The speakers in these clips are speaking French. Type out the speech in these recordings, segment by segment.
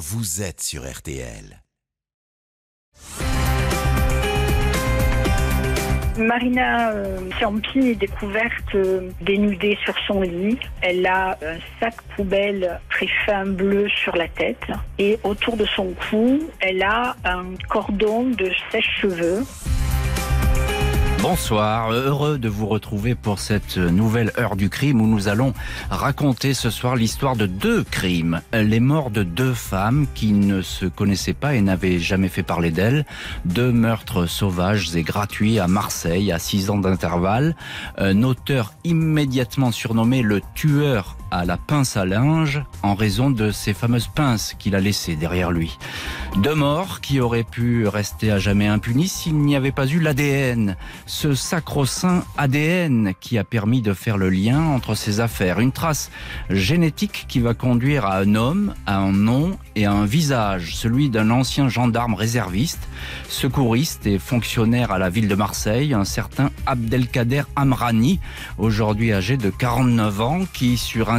vous êtes sur RTL. Marina euh, Ciampi est découverte euh, dénudée sur son lit. Elle a un sac poubelle très fin bleu sur la tête et autour de son cou, elle a un cordon de sèche-cheveux. Bonsoir, heureux de vous retrouver pour cette nouvelle heure du crime où nous allons raconter ce soir l'histoire de deux crimes. Les morts de deux femmes qui ne se connaissaient pas et n'avaient jamais fait parler d'elles. Deux meurtres sauvages et gratuits à Marseille à six ans d'intervalle. Un auteur immédiatement surnommé le tueur à la pince à linge en raison de ces fameuses pinces qu'il a laissées derrière lui. Deux morts qui auraient pu rester à jamais impunis s'il n'y avait pas eu l'ADN, ce sacro-saint ADN qui a permis de faire le lien entre ces affaires. Une trace génétique qui va conduire à un homme, à un nom et à un visage, celui d'un ancien gendarme réserviste, secouriste et fonctionnaire à la ville de Marseille, un certain Abdelkader Amrani, aujourd'hui âgé de 49 ans, qui sur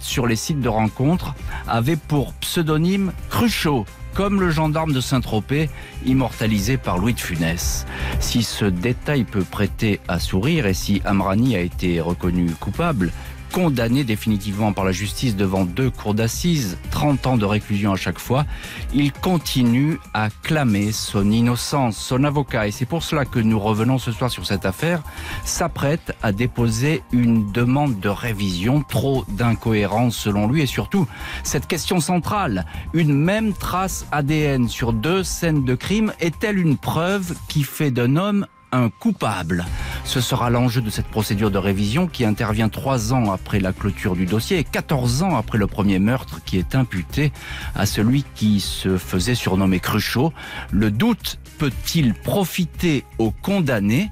Sur les sites de rencontres, avait pour pseudonyme Cruchot comme le gendarme de Saint-Tropez, immortalisé par Louis de Funès. Si ce détail peut prêter à sourire et si Amrani a été reconnu coupable, condamné définitivement par la justice devant deux cours d'assises, 30 ans de réclusion à chaque fois, il continue à clamer son innocence. Son avocat, et c'est pour cela que nous revenons ce soir sur cette affaire, s'apprête à déposer une demande de révision, trop d'incohérence selon lui, et surtout cette question centrale, une même trace ADN sur deux scènes de crime est-elle une preuve qui fait d'un homme un coupable. Ce sera l'enjeu de cette procédure de révision qui intervient trois ans après la clôture du dossier et 14 ans après le premier meurtre qui est imputé à celui qui se faisait surnommer Cruchot. Le doute peut-il profiter aux condamnés?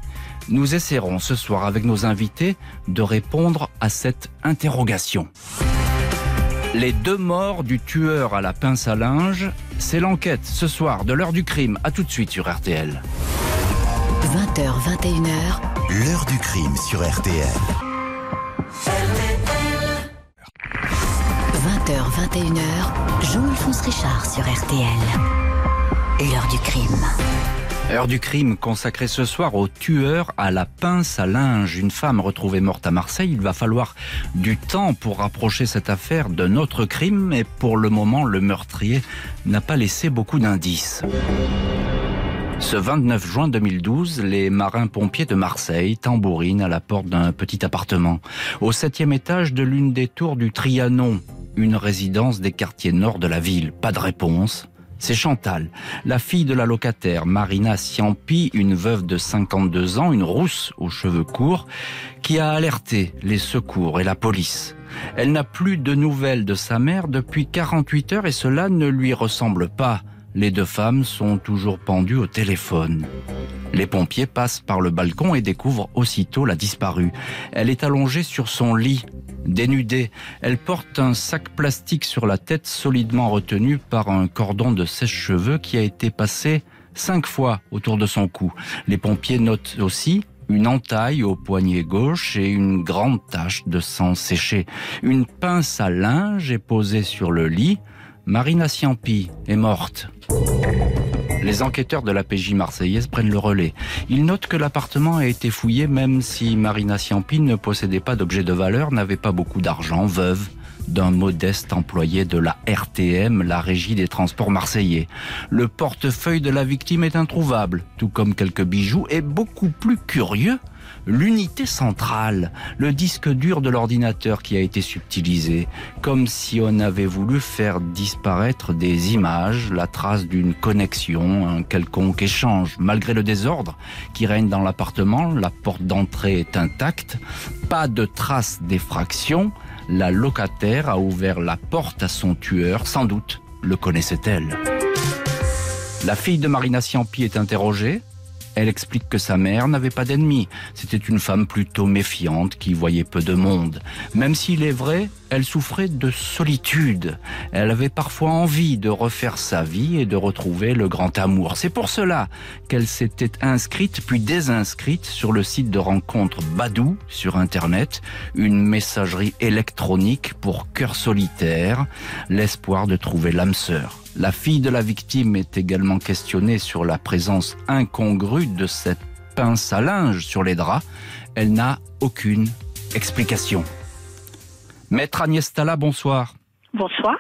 Nous essaierons ce soir avec nos invités de répondre à cette interrogation. Les deux morts du tueur à la pince à linge, c'est l'enquête ce soir de l'heure du crime. À tout de suite sur RTL. 20h, 21h. L'heure du crime sur RTL. 20h, 21h. Jean-Alphonse Richard sur RTL. L'heure du crime. Heure du crime consacrée ce soir au tueur à la pince à linge. Une femme retrouvée morte à Marseille. Il va falloir du temps pour rapprocher cette affaire d'un autre crime, mais pour le moment, le meurtrier n'a pas laissé beaucoup d'indices. Ce 29 juin 2012, les marins-pompiers de Marseille tambourinent à la porte d'un petit appartement, au septième étage de l'une des tours du Trianon, une résidence des quartiers nord de la ville. Pas de réponse. C'est Chantal, la fille de la locataire, Marina Ciampi, une veuve de 52 ans, une rousse aux cheveux courts, qui a alerté les secours et la police. Elle n'a plus de nouvelles de sa mère depuis 48 heures et cela ne lui ressemble pas. Les deux femmes sont toujours pendues au téléphone. Les pompiers passent par le balcon et découvrent aussitôt la disparue. Elle est allongée sur son lit, dénudée. Elle porte un sac plastique sur la tête solidement retenu par un cordon de sèche-cheveux qui a été passé cinq fois autour de son cou. Les pompiers notent aussi une entaille au poignet gauche et une grande tache de sang séché. Une pince à linge est posée sur le lit. Marina Ciampi est morte. Les enquêteurs de la PJ marseillaise prennent le relais. Ils notent que l'appartement a été fouillé même si Marina Ciampi ne possédait pas d'objets de valeur, n'avait pas beaucoup d'argent, veuve d'un modeste employé de la RTM, la régie des transports marseillais. Le portefeuille de la victime est introuvable, tout comme quelques bijoux, et beaucoup plus curieux, l'unité centrale, le disque dur de l'ordinateur qui a été subtilisé, comme si on avait voulu faire disparaître des images, la trace d'une connexion, un quelconque échange. Malgré le désordre qui règne dans l'appartement, la porte d'entrée est intacte, pas de trace d'effraction, la locataire a ouvert la porte à son tueur, sans doute le connaissait-elle. La fille de Marina Ciampi est interrogée, elle explique que sa mère n'avait pas d'ennemis. C'était une femme plutôt méfiante qui voyait peu de monde. Même s'il est vrai elle souffrait de solitude. Elle avait parfois envie de refaire sa vie et de retrouver le grand amour. C'est pour cela qu'elle s'était inscrite puis désinscrite sur le site de rencontre Badou sur Internet, une messagerie électronique pour cœur solitaire, l'espoir de trouver l'âme sœur. La fille de la victime est également questionnée sur la présence incongrue de cette pince à linge sur les draps. Elle n'a aucune explication. Maître Agnès Tala, bonsoir. Bonsoir.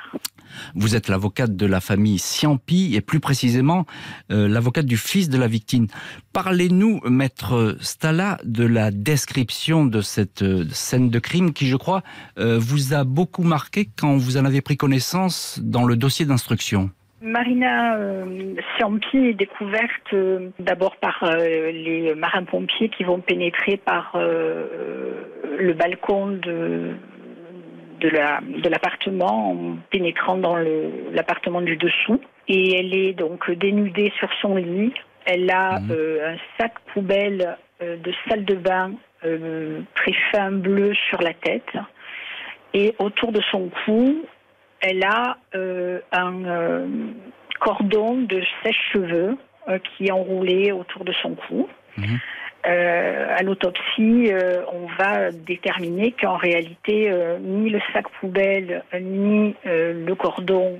Vous êtes l'avocate de la famille Siampi et plus précisément euh, l'avocate du fils de la victime. Parlez-nous, maître Stala, de la description de cette euh, scène de crime qui, je crois, euh, vous a beaucoup marqué quand vous en avez pris connaissance dans le dossier d'instruction. Marina euh, Siampi est découverte d'abord par les marins-pompiers qui vont pénétrer par le balcon de de la de l'appartement en pénétrant dans l'appartement du dessous et elle est donc dénudée sur son lit. Elle a mhm. euh, un sac poubelle euh, de salle de bain euh, très fin bleu sur la tête et autour de son cou, elle a un cordon de sèche-cheveux qui est enroulé autour de son cou. Mhm. Euh, à l'autopsie, euh, on va déterminer qu'en réalité, euh, ni le sac poubelle ni le cordon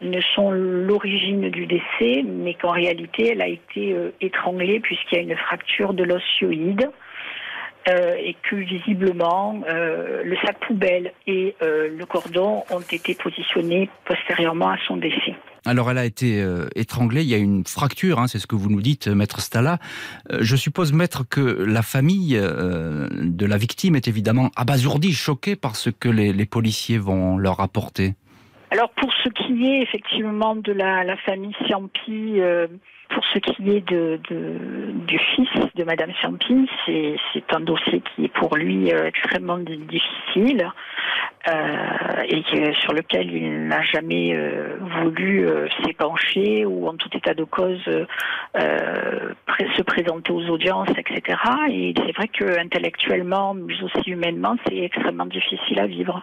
ne sont l'origine du décès, mais qu'en réalité, elle a été étranglée puisqu'il y a une fracture de l'osioïde. Et que visiblement le sac poubelle et le cordon ont été positionnés postérieurement à son décès. Alors elle a été euh, étranglée, il y a une fracture, hein, c'est ce que vous nous dites, maître Stala. Euh, je suppose, maître, que la famille euh, de la victime est évidemment abasourdie, choquée par ce que les, policiers vont leur apporter. Alors pour ce qui est effectivement de la, famille Siampi, pour ce qui est de, du fils de Madame Siampi, c'est un dossier qui est pour lui extrêmement difficile. Euh, et sur lequel il n'a jamais euh, voulu euh, s'épancher ou en tout état de cause se présenter aux audiences, etc. Et c'est vrai que intellectuellement, mais aussi humainement, c'est extrêmement difficile à vivre.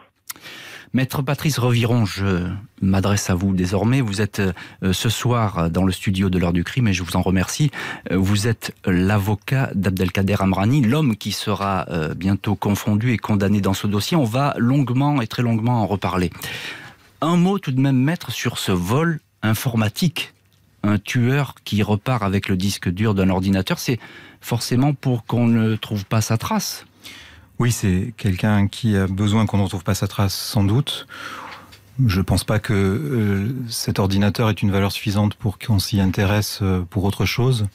Maître Patrice Reviron, je m'adresse à vous désormais. Vous êtes euh, ce soir dans le studio de l'heure du crime et je vous en remercie. Euh, vous êtes l'avocat d'Abdelkader Amrani, l'homme qui sera euh, bientôt confondu et condamné dans ce dossier. On va longuement et très longuement en reparler. Un mot tout de même, maître, sur ce vol informatique. Un tueur qui repart avec le disque dur d'un ordinateur, c'est forcément pour qu'on ne trouve pas sa trace. Oui, c'est quelqu'un qui a besoin qu'on ne retrouve pas sa trace, sans doute. Je ne pense pas que euh, cet ordinateur ait une valeur suffisante pour qu'on s'y intéresse euh, pour autre chose.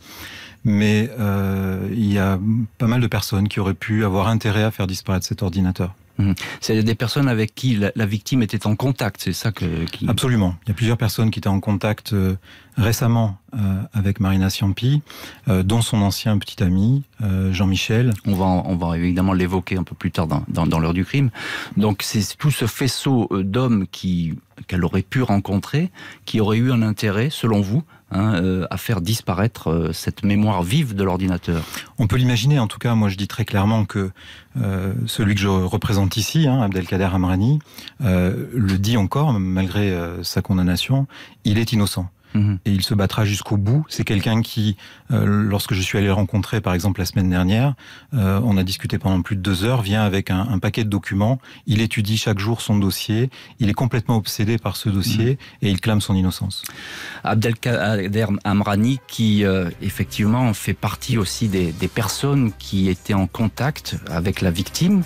Mais euh, il y a pas mal de personnes qui auraient pu avoir intérêt à faire disparaître cet ordinateur. Mhm. C'est des personnes avec qui la, victime était en contact, c'est ça que... Qui... Absolument. Il y a plusieurs personnes qui étaient en contact euh, récemment euh, avec Marina Ciampi, euh, dont son ancien petit ami, Jean-Michel. On va, on va évidemment l'évoquer un peu plus tard dans, dans, dans l'heure du crime. Donc c'est tout ce faisceau d'hommes qui qu'elle aurait pu rencontrer, qui aurait eu un intérêt, selon vous, Hein, euh, à faire disparaître euh, cette mémoire vive de l'ordinateur On peut l'imaginer, en tout cas, moi je dis très clairement que euh, celui que je représente ici, hein, Abdelkader Amrani, le dit encore, malgré sa condamnation, il est innocent. Mhm. Et il se battra jusqu'au bout. C'est quelqu'un qui, euh, lorsque je suis allé le rencontrer, par exemple la semaine dernière, euh, on a discuté pendant plus de deux heures, vient avec un, paquet de documents. Il étudie chaque jour son dossier. Il est complètement obsédé par ce dossier mhm. et il clame son innocence. Abdelkader Amrani, qui euh, effectivement fait partie aussi des, des personnes qui étaient en contact avec la victime.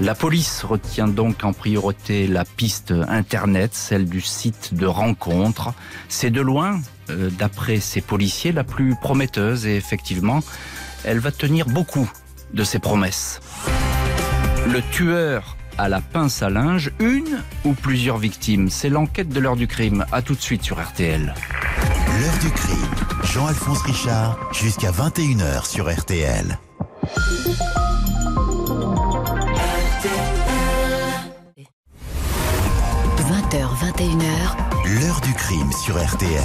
La police retient donc en priorité la piste Internet, celle du site de rencontre. C'est de loin, euh, d'après ces policiers, la plus prometteuse et effectivement, elle va tenir beaucoup de ses promesses. Le tueur à la pince à linge, une ou plusieurs victimes C'est l'enquête de l'heure du crime. À tout de suite sur RTL. L'heure du crime. Jean-Alphonse Richard, jusqu'à 21h sur RTL. 20h, 21h. L'heure du crime sur RTL.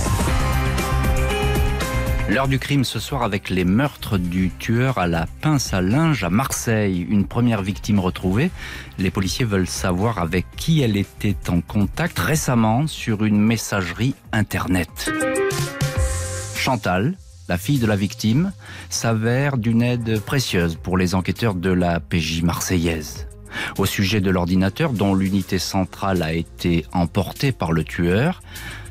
L'heure du crime ce soir avec les meurtres du tueur à la pince à linge à Marseille. Une première victime retrouvée. Les policiers veulent savoir avec qui elle était en contact récemment sur une messagerie Internet. Chantal, la fille de la victime, s'avère d'une aide précieuse pour les enquêteurs de la PJ marseillaise. Au sujet de l'ordinateur dont l'unité centrale a été emportée par le tueur,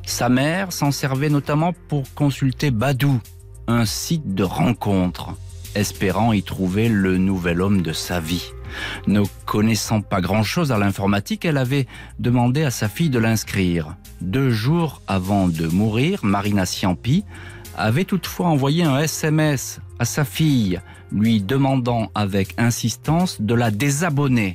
sa mère s'en servait notamment pour consulter Badou, un site de rencontre, espérant y trouver le nouvel homme de sa vie. Ne connaissant pas grand-chose à l'informatique, elle avait demandé à sa fille de l'inscrire. Deux jours avant de mourir, Marina Ciampi avait toutefois envoyé un SMS à sa fille, lui demandant avec insistance de la désabonner.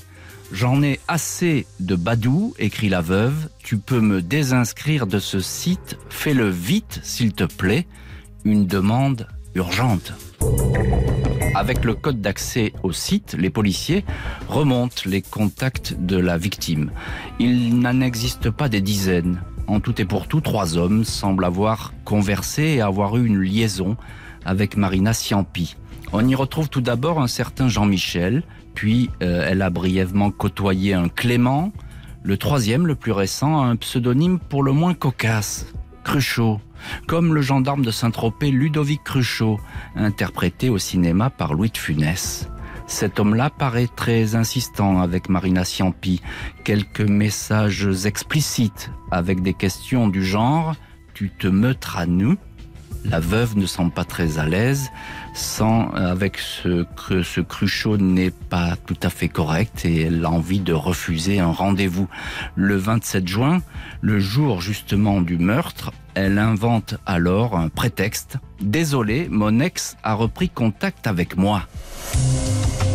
J'en ai assez de Badou, écrit la veuve. Tu peux me désinscrire de ce site. Fais-le vite, s'il te plaît. Une demande urgente. Avec le code d'accès au site, les policiers remontent les contacts de la victime. Il n'en existe pas des dizaines. En tout et pour tout, trois hommes semblent avoir conversé et avoir eu une liaison avec Marina Ciampi. On y retrouve tout d'abord un certain Jean-Michel, puis euh, elle a brièvement côtoyé un Clément. Le troisième, le plus récent, a un pseudonyme pour le moins cocasse, Cruchot, comme le gendarme de Saint-Tropez Ludovic Cruchot, interprété au cinéma par Louis de Funès. Cet homme-là paraît très insistant avec Marina Ciampi. Quelques messages explicites avec des questions du genre « Tu te meutras nous ?» La veuve ne semble pas très à l'aise sans avec ce que ce Cruchot n'est pas tout à fait correct et elle a envie de refuser un rendez-vous. Le 27 juin, le jour justement du meurtre, elle invente alors un prétexte. Désolé, mon ex a repris contact avec moi.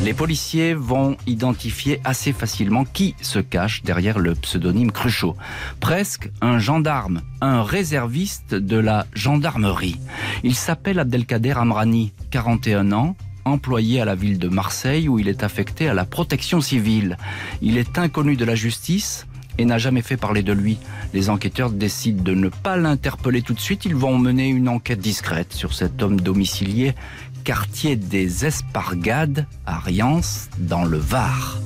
Les policiers vont identifier assez facilement qui se cache derrière le pseudonyme Cruchot. Presque un gendarme, un réserviste de la gendarmerie. Il s'appelle Abdelkader Amrani, 41 ans, employé à la ville de Marseille où il est affecté à la protection civile. Il est inconnu de la justice et n'a jamais fait parler de lui. Les enquêteurs décident de ne pas l'interpeller tout de suite. Ils vont mener une enquête discrète sur cet homme domicilié quartier des Espargades à Riance, dans le Var.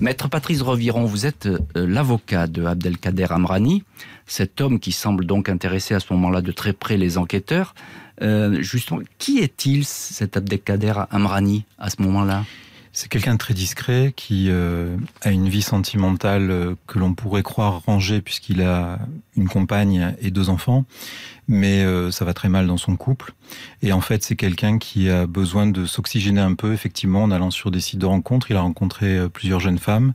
Maître Patrice Reviron, vous êtes euh, l'avocat de Abdelkader Amrani, cet homme qui semble donc intéresser à ce moment-là de très près les enquêteurs. Euh, justement, qui est-il, cet Abdelkader Amrani, à ce moment-là? C'est quelqu'un de très discret qui euh, a une vie sentimentale euh, que l'on pourrait croire rangée puisqu'il a une compagne et deux enfants, mais euh, ça va très mal dans son couple. Et en fait, c'est quelqu'un qui a besoin de s'oxygéner un peu, effectivement, en allant sur des sites de rencontres. Il a rencontré plusieurs jeunes femmes,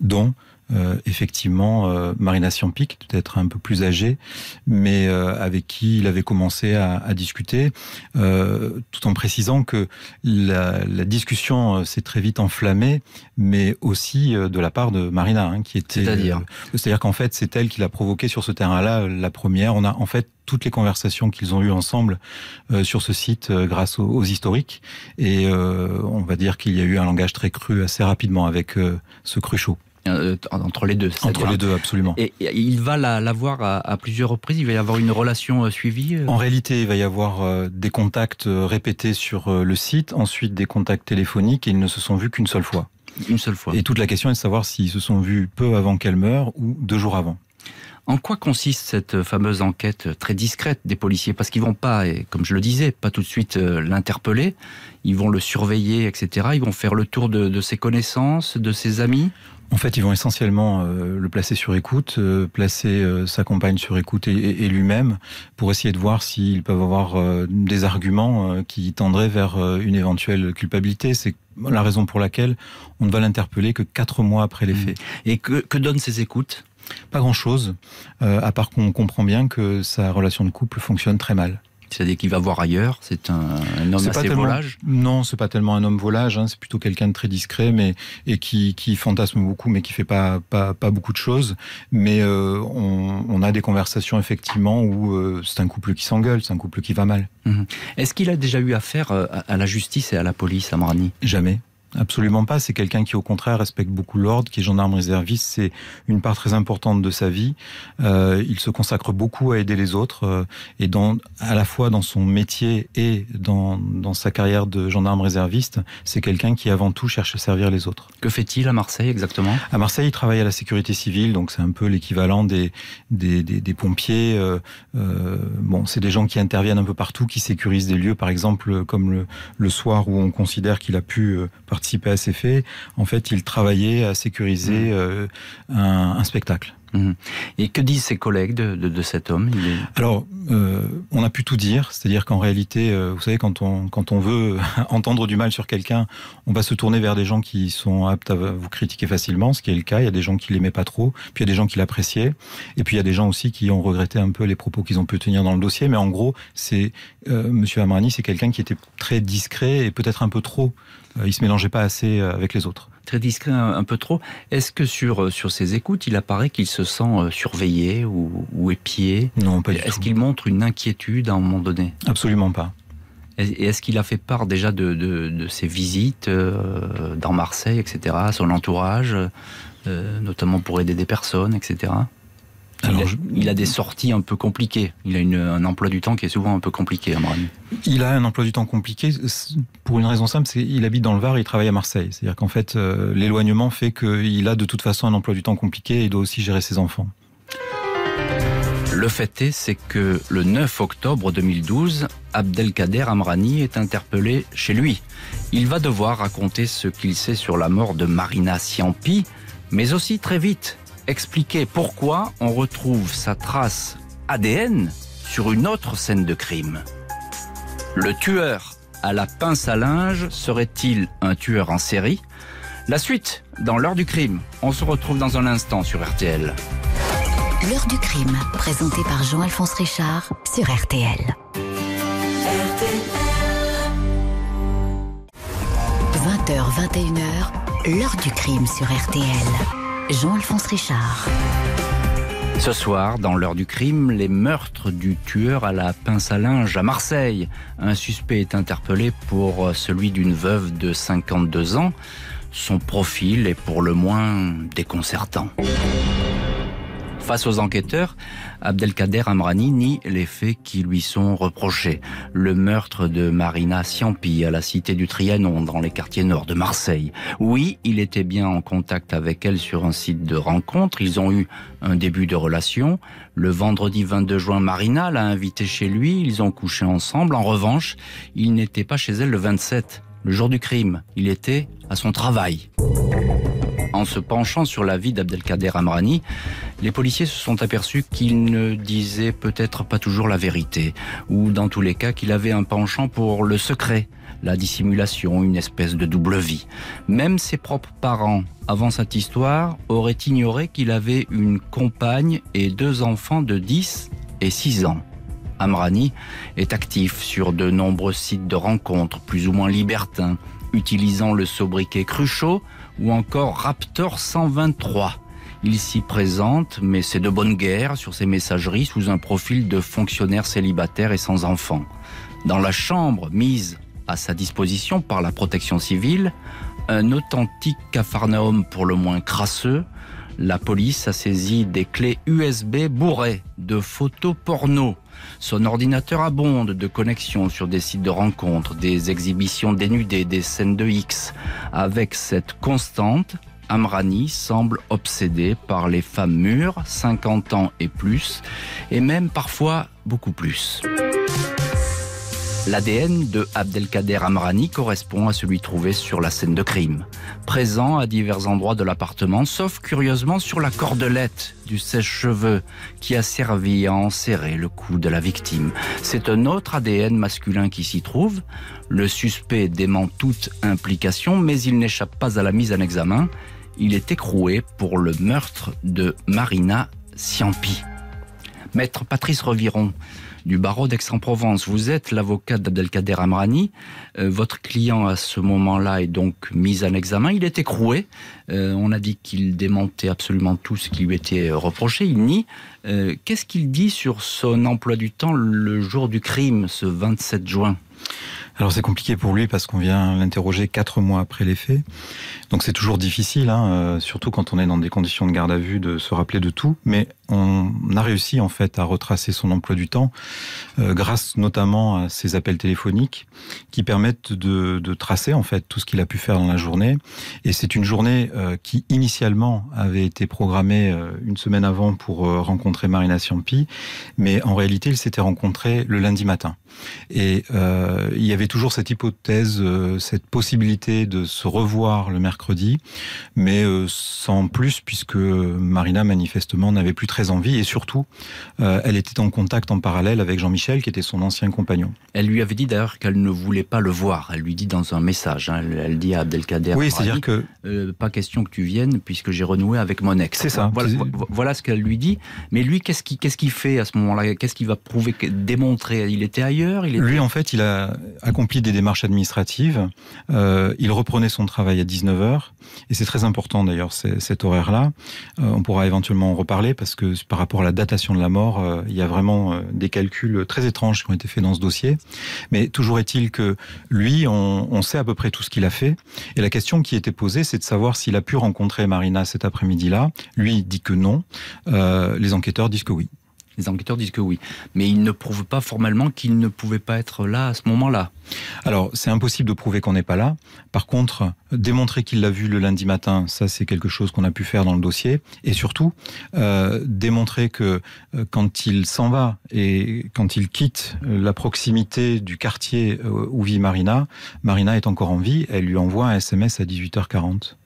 dont euh, effectivement euh, Marina Siampic, peut-être un peu plus âgée, mais euh, avec qui il avait commencé à, à discuter, tout en précisant que la, la discussion s'est très vite enflammée, mais aussi de la part de Marina, hein, qui était... C'est-à-dire C'est-à-dire qu'en fait, c'est elle qui l'a provoqué sur ce terrain-là, la première. On a en fait toutes les conversations qu'ils ont eues ensemble euh, sur ce site euh, grâce aux, aux, historiques. Et euh, on va dire qu'il y a eu un langage très cru assez rapidement avec ce Cruchot. Euh, entre les deux. Entre les deux, absolument. Et, il va la, la voir à, à, plusieurs reprises. Il va y avoir une relation euh, suivie. Euh En réalité, il va y avoir des contacts répétés sur le site, ensuite des contacts téléphoniques, et ils ne se sont vus qu'une seule fois. Une seule fois. Et toute la question est de savoir s'ils se sont vus peu avant qu'elle meure ou deux jours avant. En quoi consiste cette fameuse enquête très discrète des policiers? Parce qu'ils vont pas, et comme je le disais, pas tout de suite l'interpeller. Ils vont le surveiller, etc. Ils vont faire le tour de, de ses connaissances, de ses amis? En fait, ils vont essentiellement euh, le placer sur écoute, euh, placer euh, sa compagne sur écoute et, et lui-même, pour essayer de voir s'ils peuvent avoir euh, des arguments euh, qui tendraient vers euh, une éventuelle culpabilité. C'est la raison pour laquelle on ne va l'interpeller que quatre mois après les faits. Et que, que donnent ces écoutes? Pas grand-chose, à part qu'on comprend bien que sa relation de couple fonctionne très mal. C'est-à-dire qu'il va voir ailleurs. C'est un, un, homme assez volage. Non, c'est pas tellement un homme volage. Hein, c'est plutôt quelqu'un de très discret, mais et qui, qui fantasme beaucoup, mais qui fait pas pas, pas beaucoup de choses. Mais euh, on, on, a des conversations effectivement où euh, c'est un couple qui s'engueule, c'est un couple qui va mal. Mmh. Est-ce qu'il a déjà eu affaire euh, à la justice et à la police, Amrani Jamais. Absolument pas. C'est quelqu'un qui, au contraire, respecte beaucoup l'ordre, qui est gendarme réserviste. C'est une part très importante de sa vie. Euh, il se consacre beaucoup à aider les autres euh, et dans, à la fois dans son métier et dans, dans sa carrière de gendarme réserviste, c'est quelqu'un qui, avant tout, cherche à servir les autres. Que fait-il à Marseille exactement? À Marseille, il travaille à la sécurité civile, donc c'est un peu l'équivalent des, des, des, des pompiers. Euh, euh bon, c'est des gens qui interviennent un peu partout, qui sécurisent des lieux, par exemple, comme le, le soir où on considère qu'il a pu participer à ces faits, en fait, il travaillait à sécuriser mmh. euh, un, un spectacle. Mmh. Et que disent ses collègues de, de, de cet homme? Est... Alors, euh, on a pu tout dire, c'est-à-dire qu'en réalité, euh, vous savez, quand on, quand on veut entendre du mal sur quelqu'un, on va se tourner vers des gens qui sont aptes à vous critiquer facilement, ce qui est le cas. Il y a des gens qui l'aimaient pas trop, puis il y a des gens qui l'appréciaient, et puis il y a des gens aussi qui ont regretté un peu les propos qu'ils ont pu tenir dans le dossier. Mais en gros, c'est euh, Monsieur Amrani, c'est quelqu'un qui était très discret et peut-être un peu trop. Euh, il se mélangeait pas assez euh, avec les autres très discret un, un peu trop. Est-ce que sur, euh, sur ses écoutes, il apparaît qu'il se sent surveillé ou, ou épié? Non, pas du tout. Est-ce qu'il montre une inquiétude à un moment donné? Absolument pas. Et est-ce qu'il a fait part déjà de, de, de ses visites euh, dans Marseille, etc., à son entourage, euh, notamment pour aider des personnes, etc. Alors, il, a, je... il, a, des sorties un peu compliquées. Il a une, un emploi du temps qui est souvent un peu compliqué, Amrani. Il a un emploi du temps compliqué pour une raison simple, c'est qu'il habite dans le Var et il travaille à Marseille. C'est-à-dire qu'en fait, euh, l'éloignement fait qu'il a de toute façon un emploi du temps compliqué et il doit aussi gérer ses enfants. Le fait est, c'est que le 9 octobre 2012, Abdelkader Amrani est interpellé chez lui. Il va devoir raconter ce qu'il sait sur la mort de Marina Siampi, mais aussi très vite expliquer pourquoi on retrouve sa trace ADN sur une autre scène de crime. Le tueur à la pince à linge serait-il un tueur en série? La suite, dans l'heure du crime. On se retrouve dans un instant sur RTL. L'heure du crime, présentée par Jean-Alphonse Richard sur RTL. RTL. 20h, 21h, l'heure du crime sur RTL. Jean-Alphonse Richard. Ce soir, dans l'heure du crime, les meurtres du tueur à la pince à linge à Marseille. Un suspect est interpellé pour celui d'une veuve de 52 ans. Son profil est pour le moins déconcertant. Face aux enquêteurs, Abdelkader Amrani nie les faits qui lui sont reprochés. Le meurtre de Marina Siampi à la cité du Trianon dans les quartiers nord de Marseille. Oui, il était bien en contact avec elle sur un site de rencontre. Ils ont eu un début de relation. Le vendredi 22 juin, Marina l'a invité chez lui. Ils ont couché ensemble. En revanche, il n'était pas chez elle le 27, le jour du crime. Il était à son travail. En se penchant sur la vie d'Abdelkader Amrani, les policiers se sont aperçus qu'il ne disait peut-être pas toujours la vérité, ou dans tous les cas qu'il avait un penchant pour le secret, la dissimulation, une espèce de double vie. Même ses propres parents, avant cette histoire, auraient ignoré qu'il avait une compagne et deux enfants de 10 et 6 ans. Amrani est actif sur de nombreux sites de rencontres plus ou moins libertins, utilisant le sobriquet Cruchot ou encore Raptor 123. Il s'y présente, mais c'est de bonne guerre sur ses messageries sous un profil de fonctionnaire célibataire et sans enfant. Dans la chambre mise à sa disposition par la protection civile, un authentique cafarnaum pour le moins crasseux, la police a saisi des clés USB bourrées de photos porno. Son ordinateur abonde de connexions sur des sites de rencontres, des exhibitions dénudées, des scènes de X. Avec cette constante, Amrani semble obsédé par les femmes mûres, 50 ans et plus, et même parfois beaucoup plus. L'ADN de Abdelkader Amrani correspond à celui trouvé sur la scène de crime, présent à divers endroits de l'appartement, sauf curieusement sur la cordelette du sèche-cheveux qui a servi à enserrer le cou de la victime. C'est un autre ADN masculin qui s'y trouve. Le suspect dément toute implication, mais il n'échappe pas à la mise en examen. Il est écroué pour le meurtre de Marina Siampi. Maître Patrice Reviron, du barreau d'Aix-en-Provence. Vous êtes l'avocat d'Abdelkader Amrani. Euh, votre client à ce moment-là est donc mis en examen. Il est écroué. Euh, on a dit qu'il démentait absolument tout ce qui lui était reproché. Il nie. Euh, Qu'est-ce qu'il dit sur son emploi du temps le jour du crime, ce 27 juin? Alors c'est compliqué pour lui parce qu'on vient l'interroger quatre mois après les faits. Donc c'est toujours difficile, hein, surtout quand on est dans des conditions de garde à vue, de se rappeler de tout. Mais on a réussi en fait à retracer son emploi du temps euh, grâce notamment à ces appels téléphoniques qui permettent de, tracer en fait tout ce qu'il a pu faire dans la journée. Et c'est une journée euh, qui initialement avait été programmée une semaine avant pour rencontrer Marina Ciampi, mais en réalité il s'était rencontré le lundi matin. Et euh, il y avait toujours cette hypothèse, euh, cette possibilité de se revoir le mercredi, mais euh, sans plus, puisque Marina manifestement n'avait plus très envie, et surtout, elle était en contact en parallèle avec Jean-Michel, qui était son ancien compagnon. Elle lui avait dit d'ailleurs qu'elle ne voulait pas le voir. Elle lui dit dans un message, hein, elle, dit à Abdelkader, oui, c'est-à-dire que pas question que tu viennes, puisque j'ai renoué avec mon ex. C'est ça. Voilà, voilà ce qu'elle lui dit. Mais lui, qu'est-ce qu'il fait à ce moment-là? Qu'est-ce qu'il va prouver, démontrer? Il était ailleurs? Lui, en fait, il a accompli des démarches administratives. Euh, il reprenait son travail à 19h. Et c'est très important, d'ailleurs, cet horaire-là. Euh, on pourra éventuellement en reparler parce que par rapport à la datation de la mort, euh, il y a vraiment des calculs très étranges qui ont été faits dans ce dossier. Mais toujours est-il que lui, on, sait à peu près tout ce qu'il a fait. Et la question qui était posée, c'est de savoir s'il a pu rencontrer Marina cet après-midi-là. Lui dit que non. les enquêteurs disent que oui. Les enquêteurs disent que oui. Mais ils ne prouvent pas formellement qu'il ne pouvait pas être là à ce moment-là. Alors, c'est impossible de prouver qu'on n'est pas là. Par contre, démontrer qu'il l'a vu le lundi matin, ça c'est quelque chose qu'on a pu faire dans le dossier. Et surtout, euh, démontrer que euh, quand il s'en va et quand il quitte la proximité du quartier euh, où vit Marina, Marina est encore en vie, elle lui envoie un SMS à 18h40.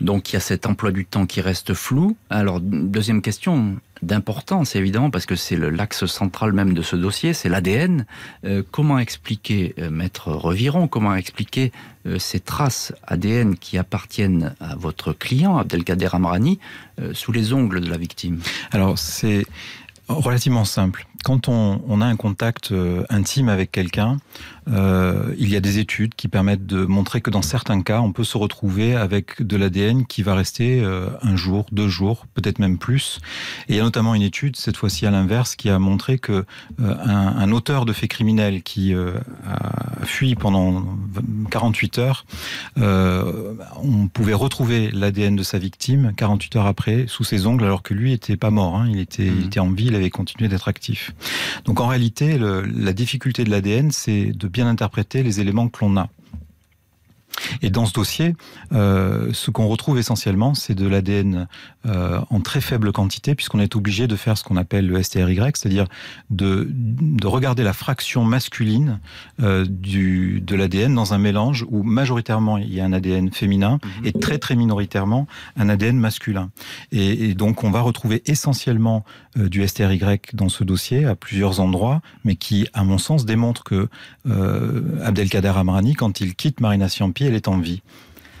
Donc il y a cet emploi du temps qui reste flou. Alors deuxième question d'importance évidemment parce que c'est l'axe central même de ce dossier, c'est l'ADN. Euh, comment expliquer, euh, maître Reviron, comment expliquer euh, ces traces ADN qui appartiennent à votre client Abdelkader Amrani sous les ongles de la victime? Alors c'est relativement simple. Quand on, on, a un contact intime avec quelqu'un, euh, il y a des études qui permettent de montrer que dans certains cas, on peut se retrouver avec de l'ADN qui va rester euh, un jour, deux jours, peut-être même plus. Et il y a notamment une étude, cette fois-ci à l'inverse, qui a montré que euh, un, un, auteur de faits criminels qui a fui pendant 48 heures, on pouvait retrouver l'ADN de sa victime 48 heures après sous ses ongles, alors que lui était pas mort. Hein, il était, il mmh. était en vie, il avait continué d'être actif. Donc en réalité, le, la difficulté de l'ADN, c'est de bien interpréter les éléments que l'on a. Et dans ce dossier, euh, ce qu'on retrouve essentiellement, c'est de l'ADN euh, en très faible quantité, puisqu'on est obligé de faire ce qu'on appelle le STRY, c'est-à-dire de, de, regarder la fraction masculine euh, du, de l'ADN dans un mélange où majoritairement il y a un ADN féminin mhm. et très très minoritairement un ADN masculin. Et, et donc on va retrouver essentiellement du STRY dans ce dossier à plusieurs endroits, mais qui, à mon sens, démontre que euh, Abdelkader Amrani, quand il quitte Marina Siampi, elle est en vie.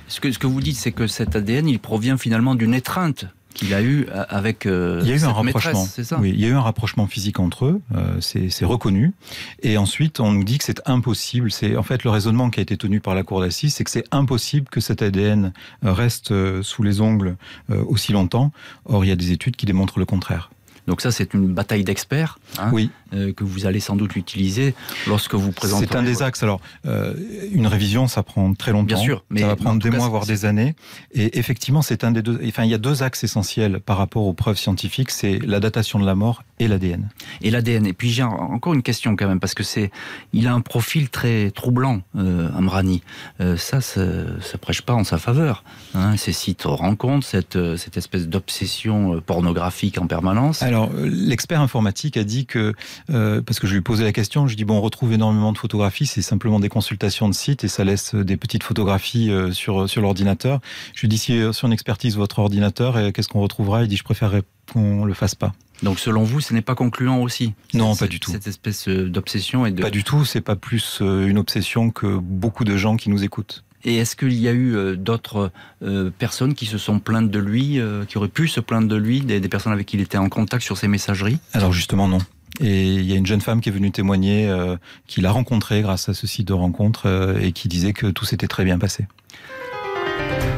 Ce que, ce que vous dites, c'est que cet ADN, il provient finalement d'une étreinte qu'il a eu avec euh, il y a eu un rapprochement. c'est ça? Oui il y a eu un rapprochement physique entre eux euh, c'est reconnu. Et ensuite on nous dit que c'est impossible c'est en fait le raisonnement qui a été tenu par la cour d'assises c'est que c'est impossible que cet ADN reste euh, sous les ongles euh, aussi longtemps. Or il y a des études qui démontrent le contraire donc ça, c'est une bataille d'experts hein, oui. Euh, que vous allez sans doute utiliser lorsque vous présentez. C'est un des axes. Alors, euh, une révision, ça prend très longtemps. Bien sûr, mais ça va prendre des cas, mois, voire des années. Et effectivement, c'est un des deux. Enfin, il y a deux axes essentiels par rapport aux preuves scientifiques. C'est la datation de la mort et l'ADN. Et l'ADN. Et puis j'ai encore une question quand même parce que c'est, il a un profil très troublant, euh, Amrani. Ça, ça, ça prêche pas en sa faveur. Hein, ces sites rencontres, cette, cette espèce d'obsession pornographique en permanence. Alors, l'expert informatique a dit que, euh, parce que je lui ai posé la question, je dis bon, on retrouve énormément de photographies, c'est simplement des consultations de sites et ça laisse des petites photographies euh, sur sur l'ordinateur. Je lui dis si, si on expertise votre ordinateur, qu'est-ce qu'on retrouvera? Il dit je préférerais qu'on le fasse pas. Donc selon vous, ce n'est pas concluant aussi? Non, pas du tout. Cette espèce euh, d'obsession et de... Pas du tout, c'est pas plus une obsession que beaucoup de gens qui nous écoutent. Et est-ce qu'il y a eu euh, d'autres euh, personnes qui se sont plaintes de lui, euh, qui auraient pu se plaindre de lui, des, personnes avec qui il était en contact sur ces messageries? Alors justement non. Et il y a une jeune femme qui est venue témoigner, euh, qu'il a rencontré grâce à ce site de rencontre euh, et qui disait que tout s'était très bien passé.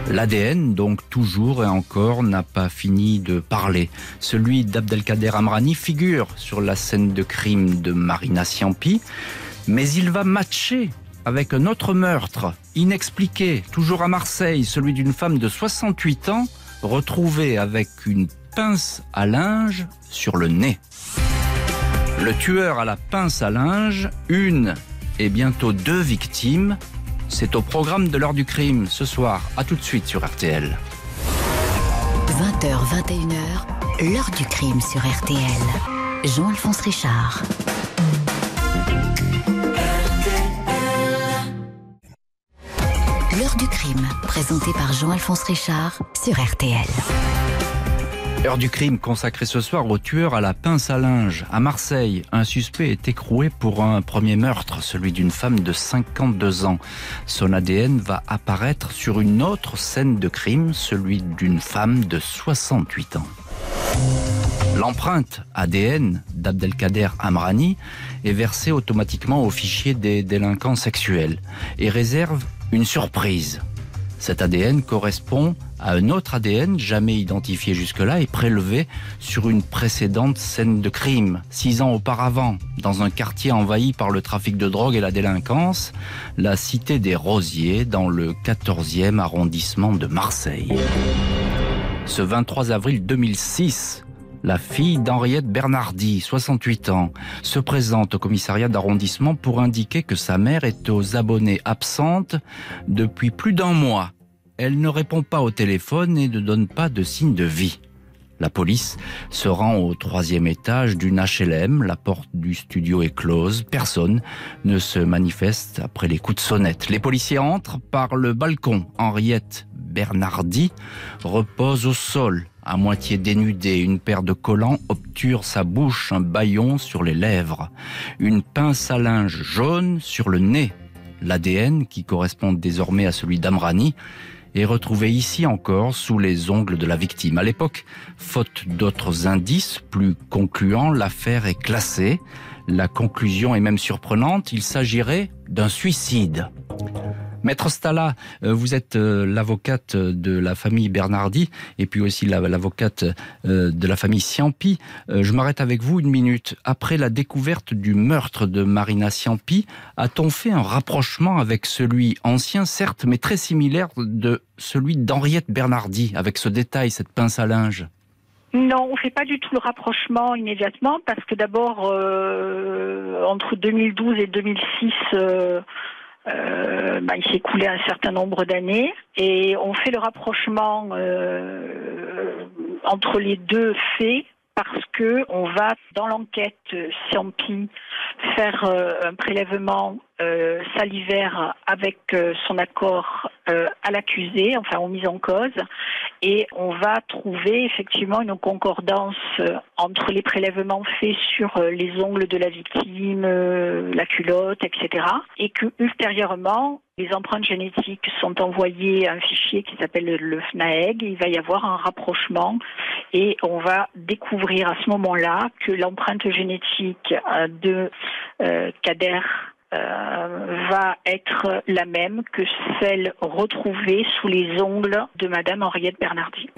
L'ADN, donc toujours et encore, n'a pas fini de parler. Celui d'Abdelkader Amrani figure sur la scène de crime de Marina Siampi. Mais il va matcher avec un autre meurtre, inexpliqué, toujours à Marseille, celui d'une femme de 68 ans, retrouvée avec une pince à linge sur le nez. Le tueur à la pince à linge, une et bientôt deux victimes, c'est au programme de l'heure du crime ce soir. À tout de suite sur RTL. 20h, 21h, l'heure du crime sur RTL. Jean-Alphonse Richard. L'heure du crime, présentée par Jean-Alphonse Richard sur RTL. Heure du crime consacrée ce soir au tueur à la pince à linge. À Marseille, un suspect est écroué pour un premier meurtre, celui d'une femme de 52 ans. Son ADN va apparaître sur une autre scène de crime, celui d'une femme de 68 ans. L'empreinte ADN d'Abdelkader Amrani est versée automatiquement au fichier des délinquants sexuels et réserve une surprise. Cet ADN correspond à un autre ADN jamais identifié jusque-là et prélevé sur une précédente scène de crime, six ans auparavant, dans un quartier envahi par le trafic de drogue et la délinquance, la cité des Rosiers, dans le 14e arrondissement de Marseille. Ce 23 avril 2006, la fille d'Henriette Bernardi, 68 ans, se présente au commissariat d'arrondissement pour indiquer que sa mère est aux abonnés absente depuis plus d'un mois. Elle ne répond pas au téléphone et ne donne pas de signe de vie. La police se rend au troisième étage d'une HLM. La porte du studio est close. Personne ne se manifeste après les coups de sonnette. Les policiers entrent par le balcon. Henriette Bernardi repose au sol à moitié dénudée, une paire de collants obture sa bouche, un baillon sur les lèvres, une pince à linge jaune sur le nez. L'ADN, qui correspond désormais à celui d'Amrani, est retrouvé ici encore sous les ongles de la victime. À l'époque, faute d'autres indices plus concluants, l'affaire est classée. La conclusion est même surprenante, il s'agirait d'un suicide. Maître Stala, euh, vous êtes euh, l'avocate de la famille Bernardi et puis aussi l'avocate euh, de la famille Ciampi. Je m'arrête avec vous une minute. Après la découverte du meurtre de Marina Ciampi, a-t-on fait un rapprochement avec celui ancien, certes, mais très similaire de celui d'Henriette Bernardi, avec ce détail, cette pince à linge? Non, on fait pas du tout le rapprochement immédiatement parce que d'abord entre 2012 et 2006, euh, bah, il s'est écoulé un certain nombre d'années et on fait le rapprochement euh, entre les deux faits parce que on va dans l'enquête Siampi faire euh, un prélèvement euh, salivaire avec euh, son accord à l'accusé, enfin aux mises en cause, et on va trouver effectivement une concordance entre les prélèvements faits sur les ongles de la victime, la culotte, etc., et que ultérieurement les empreintes génétiques sont envoyées à un fichier qui s'appelle le FNAEG. Il va y avoir un rapprochement et on va découvrir à ce moment-là que l'empreinte génétique de euh, Kader euh, va être la même que celle retrouvée sous les ongles de Madame Henriette Bernardi.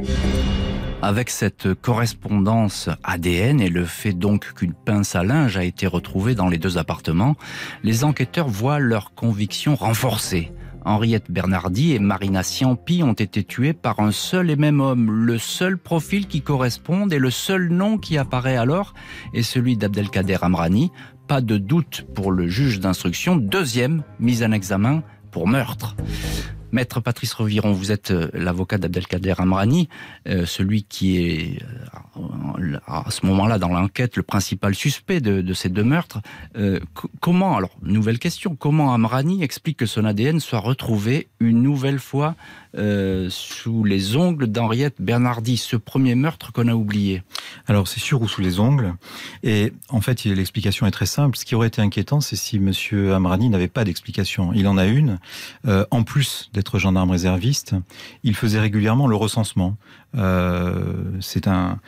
Avec cette correspondance ADN et le fait donc qu'une pince à linge a été retrouvée dans les deux appartements, les enquêteurs voient leur conviction renforcée. Henriette Bernardi et Marina Ciampi ont été tués par un seul et même homme. Le seul profil qui corresponde et le seul nom qui apparaît alors est celui d'Abdelkader Amrani. Pas de doute pour le juge d'instruction. Deuxième mise en examen pour meurtre. Maître Patrice Reviron, vous êtes euh, l'avocat d'Abdelkader Amrani, euh, celui qui est euh, à ce moment-là dans l'enquête le principal suspect de, ces deux meurtres. comment, alors, nouvelle question, comment Amrani explique que son ADN soit retrouvé une nouvelle fois sous les ongles d'Henriette Bernardi, ce premier meurtre qu'on a oublié Alors, c'est sûr, ou sous les ongles. Et en fait, l'explication est très simple. Ce qui aurait été inquiétant, c'est si Monsieur Amrani n'avait pas d'explication. Il en a une. en plus d'être être gendarme réserviste, il faisait régulièrement le recensement. Euh, c'est un,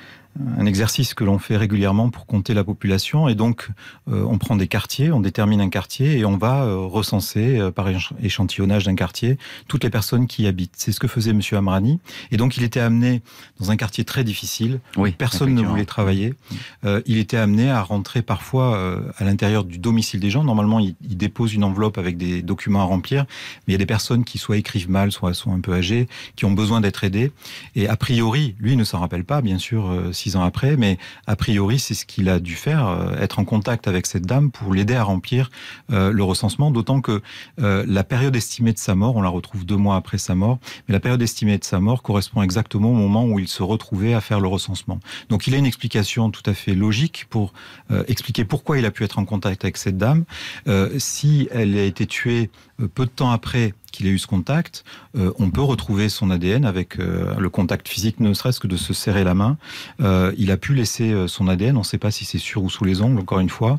un exercice que l'on fait régulièrement pour compter la population. Et donc, euh, on prend des quartiers, on détermine un quartier et on va euh, recenser euh, par échantillonnage d'un quartier toutes les personnes qui y habitent. C'est ce que faisait Monsieur Amrani. Et donc, il était amené dans un quartier très difficile. Oui, personne ne voulait travailler. il était amené à rentrer parfois à l'intérieur du domicile des gens. Normalement, il, il, dépose une enveloppe avec des documents à remplir, mais il y a des personnes qui soit écrivent mal, soit sont un peu âgées, qui ont besoin d'être aidées. Et a priori, lui ne s'en rappelle pas, bien sûr, six ans après, mais a priori, c'est ce qu'il a dû faire, euh, être en contact avec cette dame pour l'aider à remplir euh, le recensement, d'autant que euh, la période estimée de sa mort, on la retrouve deux mois après sa mort, mais la période estimée de sa mort correspond exactement au moment où il se retrouvait à faire le recensement. Donc il a une explication tout à fait logique pour expliquer pourquoi il a pu être en contact avec cette dame. si elle a été tuée peu de temps après qu'il ait eu ce contact, euh, on peut retrouver son ADN avec euh, le contact physique, ne serait-ce que de se serrer la main. Euh, il a pu laisser son ADN, on ne sait pas si c'est sur ou sous les ongles, encore une fois,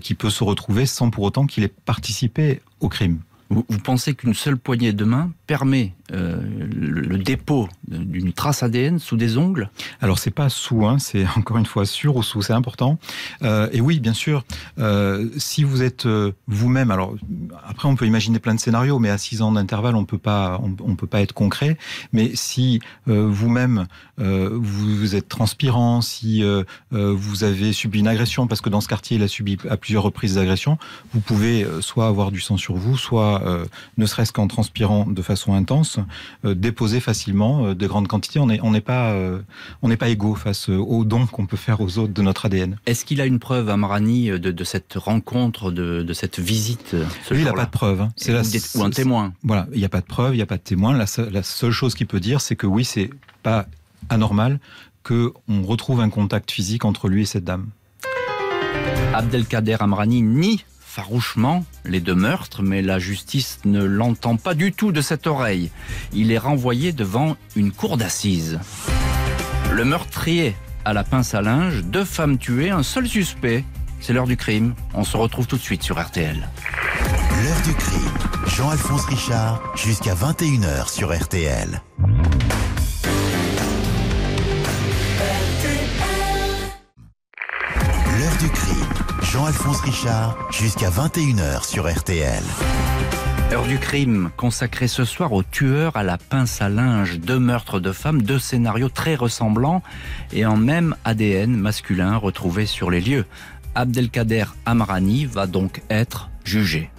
qui peut se retrouver sans pour autant qu'il ait participé au crime. Vous, pensez qu'une seule poignée de main permet le, dépôt d'une trace ADN sous des ongles Alors c'est pas sous, hein, c'est encore une fois sur ou sous, c'est important. Euh, et oui, bien sûr, euh, si vous êtes vous-même, alors après on peut imaginer plein de scénarios, mais à 6 ans d'intervalle on peut pas, on, peut pas être concret. Mais si vous-même vous, êtes transpirant, si vous avez subi une agression, parce que dans ce quartier il a subi à plusieurs reprises des agressions, vous pouvez soit avoir du sang sur vous, soit euh, ne serait-ce qu'en transpirant de façon intense, euh, déposer facilement euh, de grandes quantités. On n'est on n'est pas, on n'est pas égaux face aux dons qu'on peut faire aux autres de notre ADN. Est-ce qu'il a une preuve, Amrani, de, de cette rencontre, de, de cette visite Lui, il n'a pas de preuve. Hein. C'est ou, un témoin. Voilà, il n'y a pas de preuve, il n'y a pas de témoin. La, la seule chose qu'il peut dire, c'est que oui, c'est pas anormal qu'on retrouve un contact physique entre lui et cette dame. Abdelkader Amrani nie farouchement les deux meurtres, mais la justice ne l'entend pas du tout de cette oreille. Il est renvoyé devant une cour d'assises. Le meurtrier à la pince à linge, deux femmes tuées, un seul suspect. C'est l'heure du crime. On se retrouve tout de suite sur RTL. L'heure du crime. Jean-Alphonse Richard, jusqu'à 21h sur RTL. Jean-Alphonse Richard, jusqu'à 21h sur RTL. Heure du crime, consacrée ce soir au tueur à la pince à linge. Deux meurtres de femmes, deux scénarios très ressemblants et en même ADN masculin retrouvé sur les lieux. Abdelkader Amrani va donc être jugé.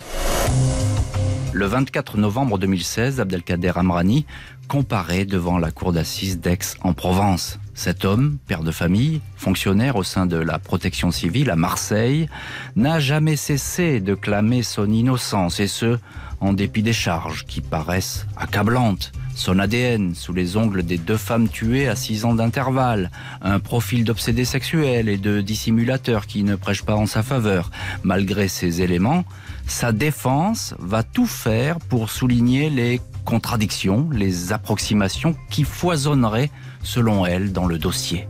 Le 24 novembre 2016, Abdelkader Amrani comparé devant la cour d'assises d'Aix en Provence. Cet homme, père de famille, fonctionnaire au sein de la protection civile à Marseille, n'a jamais cessé de clamer son innocence, et ce, en dépit des charges qui paraissent accablantes. Son ADN sous les ongles des deux femmes tuées à six ans d'intervalle, un profil d'obsédé sexuel et de dissimulateur qui ne prêche pas en sa faveur. Malgré ces éléments, sa défense va tout faire pour souligner les contradictions, les approximations qui foisonneraient selon elle, dans le dossier.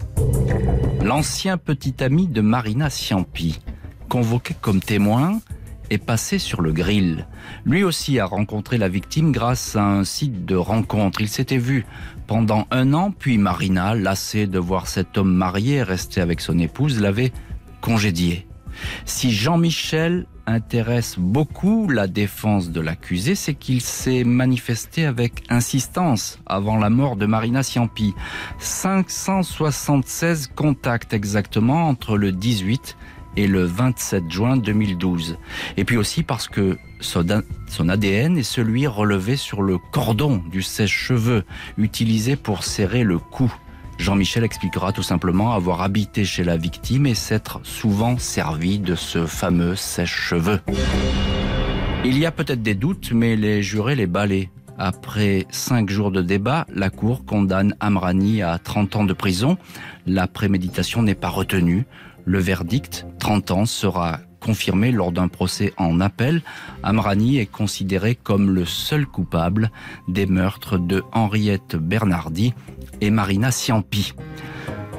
L'ancien petit ami de Marina Ciampi, convoqué comme témoin, est passé sur le grill. Lui aussi a rencontré la victime grâce à un site de rencontre. Il s'était vu pendant un an, puis Marina, lassée de voir cet homme marié rester avec son épouse, l'avait congédié. Si Jean-Michel intéresse beaucoup la défense de l'accusé, c'est qu'il s'est manifesté avec insistance avant la mort de Marina Ciampi. 576 contacts exactement entre le 18 et le 27 juin 2012. Et puis aussi parce que son ADN est celui relevé sur le cordon du sèche-cheveux utilisé pour serrer le cou. Jean-Michel expliquera tout simplement avoir habité chez la victime et s'être souvent servi de ce fameux sèche-cheveux. Il y a peut-être des doutes, mais les jurés les balaient. Après cinq jours de débat, la Cour condamne Amrani à 30 ans de prison. La préméditation n'est pas retenue. Le verdict, 30 ans, sera confirmé lors d'un procès en appel. Amrani est considéré comme le seul coupable des meurtres de Henriette Bernardi et Marina Ciampi.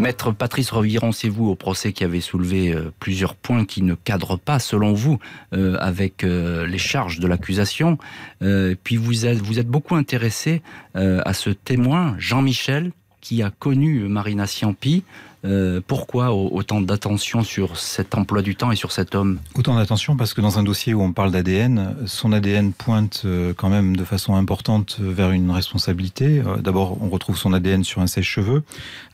Maître Patrice Revironcez-vous au procès qui avait soulevé euh, plusieurs points qui ne cadrent pas, selon vous, euh, avec euh, les charges de l'accusation. puis vous êtes, vous êtes beaucoup intéressé à ce témoin, Jean-Michel, qui a connu Marina Ciampi. Euh, pourquoi autant d'attention sur cet emploi du temps et sur cet homme? Autant d'attention parce que dans un dossier où on parle d'ADN, son ADN pointe euh, quand même de façon importante vers une responsabilité. Euh, d'abord, on retrouve son ADN sur un sèche-cheveux.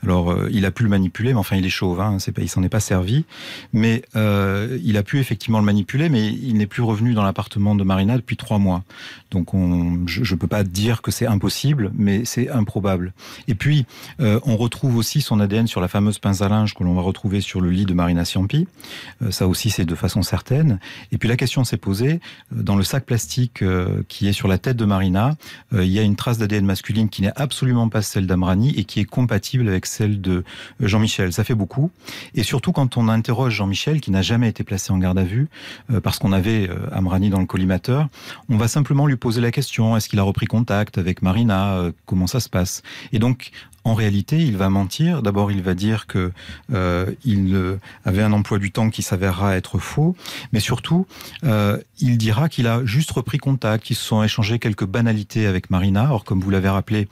Alors, il a pu le manipuler, mais enfin, il est chauve, hein, pas, il s'en est pas servi. Mais il a pu effectivement le manipuler, mais il n'est plus revenu dans l'appartement de Marina depuis trois mois. Donc, on, je ne peux pas dire que c'est impossible, mais c'est improbable. Et puis, on retrouve aussi son ADN sur la fameuse pince à linge que l'on va retrouver sur le lit de Marina Ciampi. Euh, ça aussi, c'est de façon certaine. Et puis la question s'est posée, euh, dans le sac plastique euh, qui est sur la tête de Marina, il y a une trace d'ADN masculine qui n'est absolument pas celle d'Amrani et qui est compatible avec celle de Jean-Michel. Ça fait beaucoup. Et surtout quand on interroge Jean-Michel, qui n'a jamais été placé en garde à vue, parce qu'on avait Amrani dans le collimateur, on va simplement lui poser la question, est-ce qu'il a repris contact avec Marina Comment ça se passe? Et donc, en réalité, il va mentir. D'abord, il va dire que euh, il euh, avait un emploi du temps qui s'avérera être faux, mais surtout, euh, il dira qu'il a juste repris contact, qu'ils se sont échangés quelques banalités avec Marina. Or, comme vous l'avez rappelé,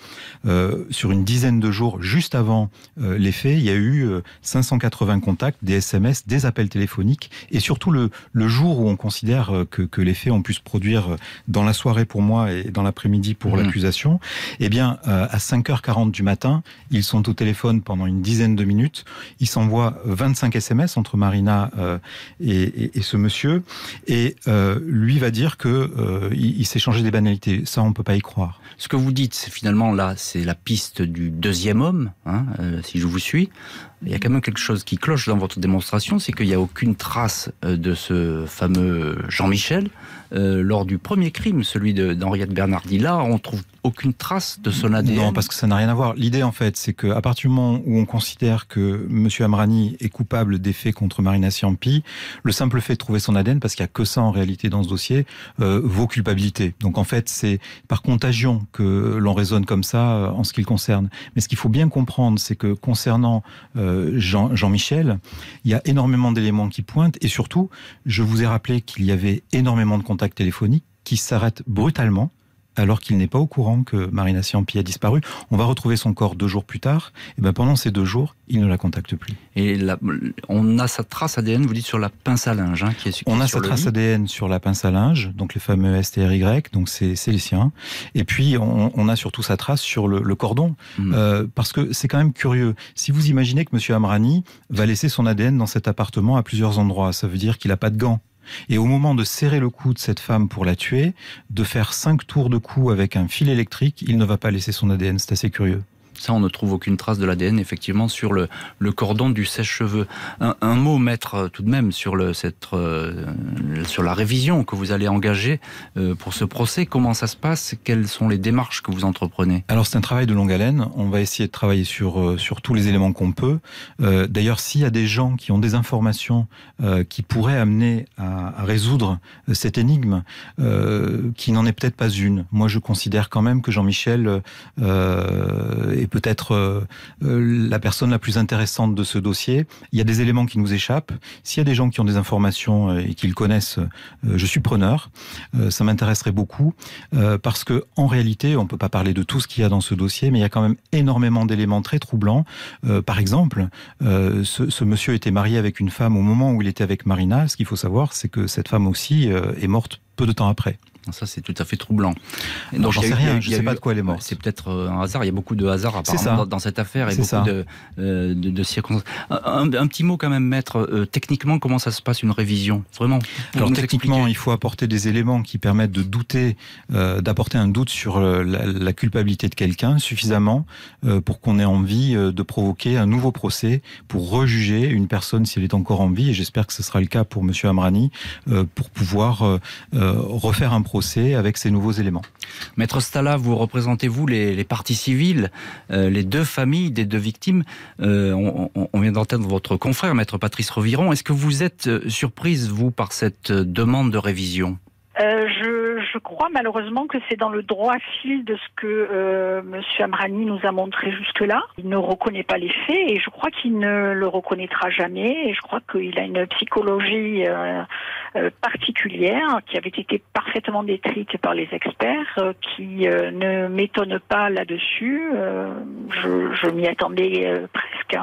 euh, sur une dizaine de jours juste avant euh, les faits, il y a eu 580 contacts, des SMS, des appels téléphoniques, et surtout le, le jour où on considère que, que, les faits ont pu se produire dans la soirée pour moi et dans l'après-midi pour mmh. l'accusation, eh bien, à 5h40 du matin, ils sont au téléphone pendant une dizaine de minutes. Ils s'envoient 25 SMS entre Marina euh, et, ce monsieur. Et euh, lui va dire que euh, il, s'est changé des banalités. Ça, on peut pas y croire. Ce que vous dites, finalement là, c'est la piste du deuxième homme, hein, si je vous suis. Il y a quand même quelque chose qui cloche dans votre démonstration, c'est qu'il n'y a aucune trace de ce fameux Jean-Michel lors du premier crime, celui d'Henriette Bernardi. Là, on trouve aucune trace de son ADN Non, parce que ça n'a rien à voir. L'idée, en fait, c'est qu'à partir du moment où on considère que M. Amrani est coupable des faits contre Marina Siampi, le simple fait de trouver son ADN, parce qu'il n'y a que ça en réalité dans ce dossier, euh, vaut culpabilité. Donc en fait, c'est par contagion que l'on raisonne comme ça euh, en ce qui le concerne. Mais ce qu'il faut bien comprendre, c'est que concernant euh, Jean, Jean-Michel, il y a énormément d'éléments qui pointent, et surtout, je vous ai rappelé qu'il y avait énormément de contacts téléphoniques qui s'arrêtent brutalement alors qu'il n'est pas au courant que Marina Siampi a disparu. On va retrouver son corps deux jours plus tard. Et ben pendant ces deux jours, il ne la contacte plus. Et on a sa trace ADN, vous dites, sur la pince à linge. Hein, qui est, on a sa trace ADN sur la pince à linge, donc les fameux STRY, donc c'est les siens. Et puis on, a surtout sa trace sur le, cordon, hmm. euh, parce que c'est quand même curieux. Si vous imaginez que M. Amrani va laisser son ADN dans cet appartement à plusieurs endroits, ça veut dire qu'il n'a pas de gants et au moment de serrer le cou de cette femme pour la tuer, de faire cinq tours de cou avec un fil électrique, il ne va pas laisser son ADN. C'est assez curieux. Ça, on ne trouve aucune trace de l'ADN effectivement sur le, cordon du sèche-cheveux. Un, mot, maître, euh, tout de même sur cette euh, sur la révision que vous allez engager euh, pour ce procès. Comment ça se passe? Quelles sont les démarches que vous entreprenez? Alors c'est un travail de longue haleine. On va essayer de travailler sur sur tous les éléments qu'on peut. D'ailleurs, s'il y a des gens qui ont des informations qui pourraient amener à, à résoudre cette énigme, qui n'en est peut-être pas une. Moi, je considère quand même que Jean-Michel est peut-être euh, euh, la personne la plus intéressante de ce dossier. Il y a des éléments qui nous échappent. S'il y a des gens qui ont des informations euh, et qui le connaissent, je suis preneur. ça m'intéresserait beaucoup parce que en réalité, on peut pas parler de tout ce qu'il y a dans ce dossier, mais il y a quand même énormément d'éléments très troublants. par exemple, ce, ce, monsieur était marié avec une femme au moment où il était avec Marina. Ce qu'il faut savoir, c'est que cette femme aussi est morte peu de temps après. Ça, c'est tout à fait troublant. Donc, j'en sais rien, je ne sais pas de quoi elle est morte. C'est peut-être euh, un hasard. Il y a beaucoup de hasard apparemment dans, cette affaire et beaucoup de, euh, de, de, circonstances. Un, un, petit mot quand même, maître. Euh, techniquement, comment ça se passe une révision Vraiment Alors techniquement, il faut apporter des éléments qui permettent de douter, euh, d'apporter un doute sur la, la culpabilité de quelqu'un suffisamment pour qu'on ait envie de provoquer un nouveau procès pour rejuger une personne si elle est encore en vie. Et j'espère que ce sera le cas pour Monsieur Amrani pour pouvoir refaire un procès avec ces nouveaux éléments. Maître Stala, vous représentez-vous les, parties civiles, euh, les deux familles des deux victimes. Euh, on, vient d'entendre votre confrère, Maître Patrice Reviron. Est-ce que vous êtes euh, surprise, vous, par cette demande de révision? Je, crois malheureusement que c'est dans le droit fil de ce que euh, M. Amrani nous a montré jusque-là. Il ne reconnaît pas les faits et je crois qu'il ne le reconnaîtra jamais. Et je crois qu'il a une psychologie euh, particulière qui avait été parfaitement décrite par les experts, euh, qui ne m'étonne pas là-dessus. je, je m'y attendais presque.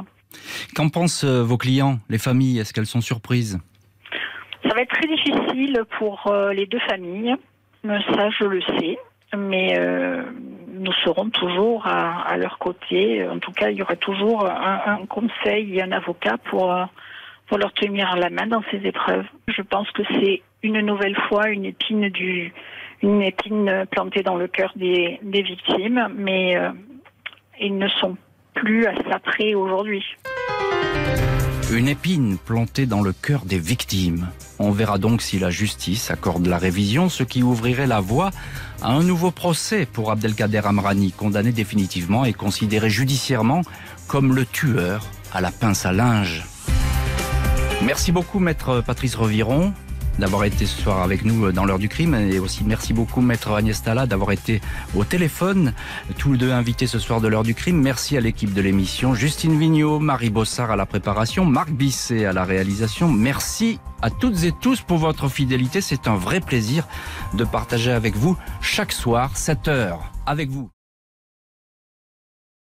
Qu'en pensent euh, vos clients, les familles? Est-ce qu'elles sont surprises? Ça va être très difficile pour euh, les deux familles. Ça, je le sais. Mais euh, nous serons toujours à, leur côté. En tout cas, il y aura toujours un, conseil et un avocat pour, pour leur tenir la main dans ces épreuves. Je pense que c'est une nouvelle fois une épine du une épine plantée dans le cœur des, des victimes, mais ils ne sont plus à ça aujourd'hui. Une épine plantée dans le cœur des victimes. On verra donc si la justice accorde la révision, ce qui ouvrirait la voie à un nouveau procès pour Abdelkader Amrani, condamné définitivement et considéré judiciairement comme le tueur à la pince à linge. Merci beaucoup, maître Patrice Reviron d'avoir été ce soir avec nous euh, dans l'heure du crime. Et aussi merci beaucoup, maître Agnès Tala, d'avoir été au téléphone. Tous les deux invités ce soir de l'heure du crime. Merci à l'équipe de l'émission. Justine Vignot, Marie Bossard à la préparation, Marc Bisset à la réalisation. Merci à toutes et tous pour votre fidélité. C'est un vrai plaisir de partager avec vous chaque soir 7 heures avec vous.